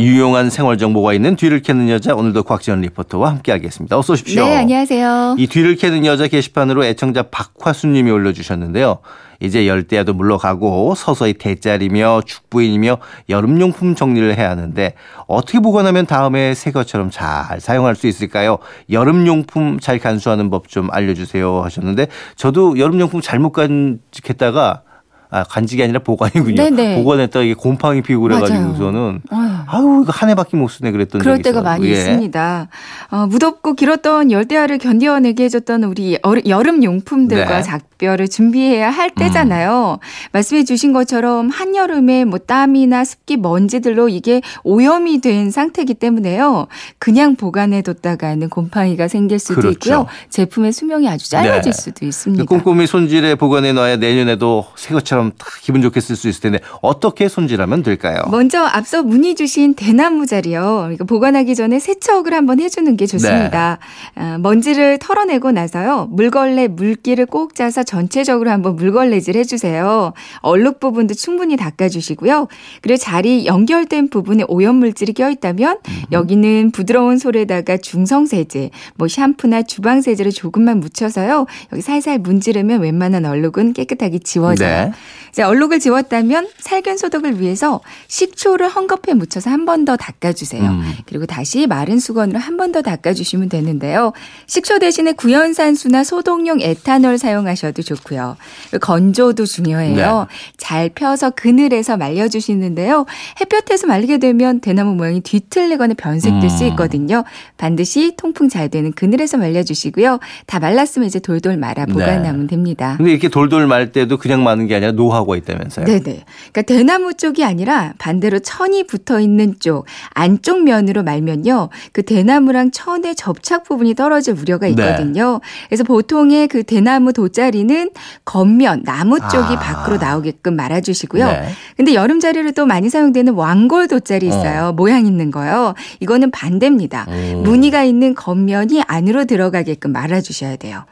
유용한 생활 정보가 있는 뒤를 캐는 여자 오늘도 곽지연 리포터와 함께하겠습니다. 어서 오십시오. 네, 안녕하세요. 이 뒤를 캐는 여자 게시판으로 애청자 박화수님이 올려주셨는데요. 이제 열대야도 물러가고 서서히 대짜리며 죽부인이며 여름용품 정리를 해야 하는데 어떻게 보관하면 다음에 새 것처럼 잘 사용할 수 있을까요? 여름용품 잘 간수하는 법 좀 알려주세요 하셨는데 저도 여름용품 잘못 간직했다가 아, 간직이 아니라 보관이군요. 네네. 보관했다가 이게 곰팡이 피고 그래가지고서는 아유 이거 한 해밖에 못 쓰네 그랬던 그럴 때가 있어요. 많이 예. 있습니다. 어, 무덥고 길었던 열대야를 견뎌내게 해줬던 우리 어르- 여름 용품들과 네. 작 별을 준비해야 할 때잖아요. 말씀해 주신 것처럼 한여름에 뭐 땀이나 습기, 먼지들로 이게 오염이 된 상태이기 때문에요. 그냥 보관해 뒀다가는 곰팡이가 생길 수도 그렇죠. 있고요. 제품의 수명이 아주 짧아질 네. 수도 있습니다. 꼼꼼히 손질해 보관해 놔야 내년에도 새 것처럼 다 기분 좋게 쓸 수 있을 텐데 어떻게 손질하면 될까요? 먼저 앞서 문의 주신 대나무 자리요. 이거 보관하기 전에 세척을 한번 해주는 게 좋습니다. 네. 아, 먼지를 털어내고 나서요. 물걸레 물기를 꼭 짜서 전체적으로 한번 물걸레질 해주세요. 얼룩 부분도 충분히 닦아주시고요. 그리고 자리 연결된 부분에 오염 물질이 껴있다면 여기는 부드러운 솔에다가 중성세제, 뭐 샴푸나 주방세제를 조금만 묻혀서요. 여기 살살 문지르면 웬만한 얼룩은 깨끗하게 지워져요. 네. 이제 얼룩을 지웠다면 살균 소독을 위해서 식초를 헝겊에 묻혀서 한 번 더 닦아주세요. 음. 그리고 다시 마른 수건으로 한 번 더 닦아주시면 되는데요. 식초 대신에 구연산수나 소독용 에탄올 사용하셔도 좋고요. 건조도 중요해요. 잘 펴서 그늘에서 말려주시는데요. 햇볕에서 말리게 되면 대나무 모양이 뒤틀리거나 변색될 수 음. 있거든요. 반드시 통풍 잘 되는 그늘에서 말려주시고요. 다 말랐으면 이제 돌돌 말아 네. 보관하면 됩니다. 근데 이렇게 돌돌 말 때도 그냥 마는 게 아니라 노하 우가 있다면서요? 네네. 그러니까 대나무 쪽이 아니라 반대로 천이 붙어 있는 쪽 안쪽 면으로 말면요, 그 대나무랑 천의 접착 부분이 떨어질 우려가 네. 있거든요. 그래서 보통의 그 대나무 돗자리는 겉면 나무 쪽이 아. 밖으로 나오게끔 말아 주시고요. 네. 근데 여름 자리로 또 많이 사용되는 왕골 돗자리 있어요. 모양 있는 거요. 이거는 반대입니다. 오. 무늬가 있는 겉면이 안으로 들어가게끔 말아 주셔야 돼요.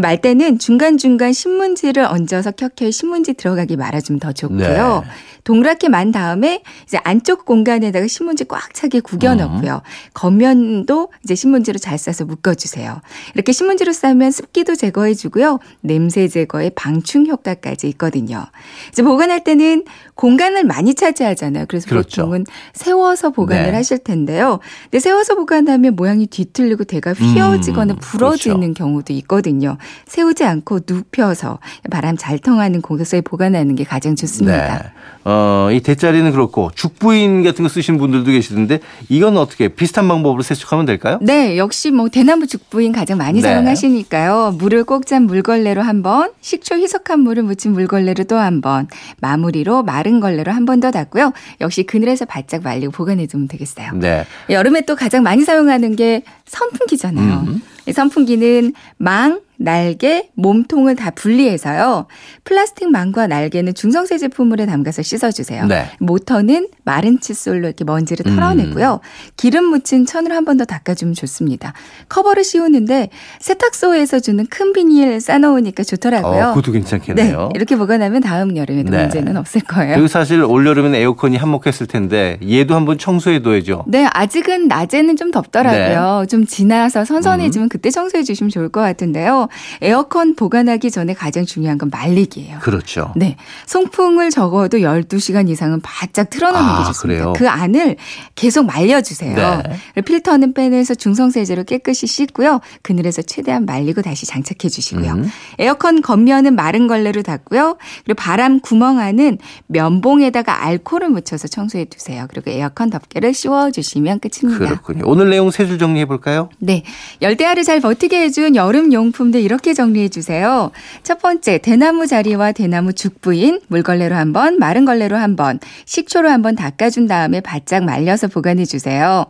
말 때는 중간중간 신문지를 얹어서 켜켜이 신문지 들어가게 말아주면 더 좋고요. 네. 동그랗게 만 다음에 이제 안쪽 공간에다가 신문지 꽉 차게 구겨 음. 넣고요. 겉면도 이제 신문지로 잘 싸서 묶어주세요. 이렇게 신문지로 싸면 습기도 제거해주고요. 냄새 제거에 방충 효과까지 있거든요. 이제 보관할 때는 공간을 많이 차지하잖아요. 그래서 그렇죠. 보통은 세워서 보관을 네. 하실 텐데요. 근데 세워서 보관하면 모양이 뒤틀리고 대가 휘어지거나 음, 부러지는 그렇죠. 경우도 있거든요. 세우지 않고 눕혀서 바람 잘 통하는 공간에 보관하는 게 가장 좋습니다. 네. 어, 이 대짜리는 그렇고 죽부인 같은 거 쓰시는 분들도 계시던데 이건 어떻게 비슷한 방법으로 세척하면 될까요? 네, 역시 뭐 대나무 죽부인 가장 많이 네. 사용하시니까요. 물을 꼭 잔 물걸레로 한 번, 식초 희석한 물을 묻힌 물걸레로 또 한 번, 마무리로 마른 걸레로 한 번 더 닦고요. 역시 그늘에서 바짝 말리고 보관해 두면 되겠어요. 네. 여름에 또 가장 많이 사용하는 게 선풍기잖아요. 음. 이 선풍기는 망, 날개, 몸통을 다 분리해서요. 플라스틱 망과 날개는 중성세 제품물에 담가서 씻어주세요. 네. 모터는 마른 칫솔로 이렇게 먼지를 털어내고요. 기름 묻힌 천으로 한번 더 닦아주면 좋습니다. 커버를 씌우는데 세탁소에서 주는 큰 비닐 싸놓으니까 좋더라고요. 어, 그것도 네, 괜찮겠네요. 이렇게 보관하면 다음 여름에도 네. 문제는 없을 거예요. 그리고 사실 올여름엔 에어컨이 한몫했을 텐데 얘도 한번 청소해 둬야죠. 네, 아직은 낮에는 좀 덥더라고요. 네. 좀 지나서 선선해지면 음. 그때 청소해 주시면 좋을 것 같은데요. 에어컨 보관하기 전에 가장 중요한 건 말리기예요. 그렇죠. 네. 송풍을 적어도 12시간 이상은 바짝 틀어놓는 아, 게 좋습니다. 그래요? 그 안을 계속 말려주세요. 네. 필터는 빼내서 중성세제로 깨끗이 씻고요. 그늘에서 최대한 말리고 다시 장착해 주시고요. 음. 에어컨 겉면은 마른 걸레로 닦고요. 그리고 바람 구멍 안은 면봉에다가 알코올을 묻혀서 청소해 두세요. 그리고 에어컨 덮개를 씌워 주시면 끝입니다. 그렇군요. 오늘 내용 세 줄 정리해 볼까요? 네. 열대야를 잘 버티게 해준 여름 용품들 이렇게 정리해 주세요. 첫 번째, 대나무 자리와 대나무 죽부인 물걸레로 한 번, 마른 걸레로 한 번, 식초로 한 번 닦아준 다음에 바짝 말려서 보관해 주세요.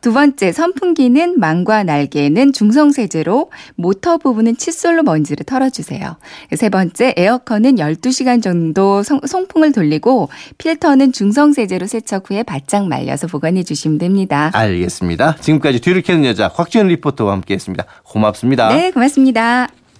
두 번째, 선풍기는 망과 날개는 중성세제로 모터 부분은 칫솔로 먼지를 털어주세요. 세 번째, 에어컨은 12시간 정도 성, 송풍을 돌리고 필터는 중성세제로 세척 후에 바짝 말려서 보관해 주시면 됩니다. 알겠습니다. 지금까지 뒤를 캐는 여자 곽지연 리포터와 함께했습니다. 고맙습니다. 네, 고맙습니다.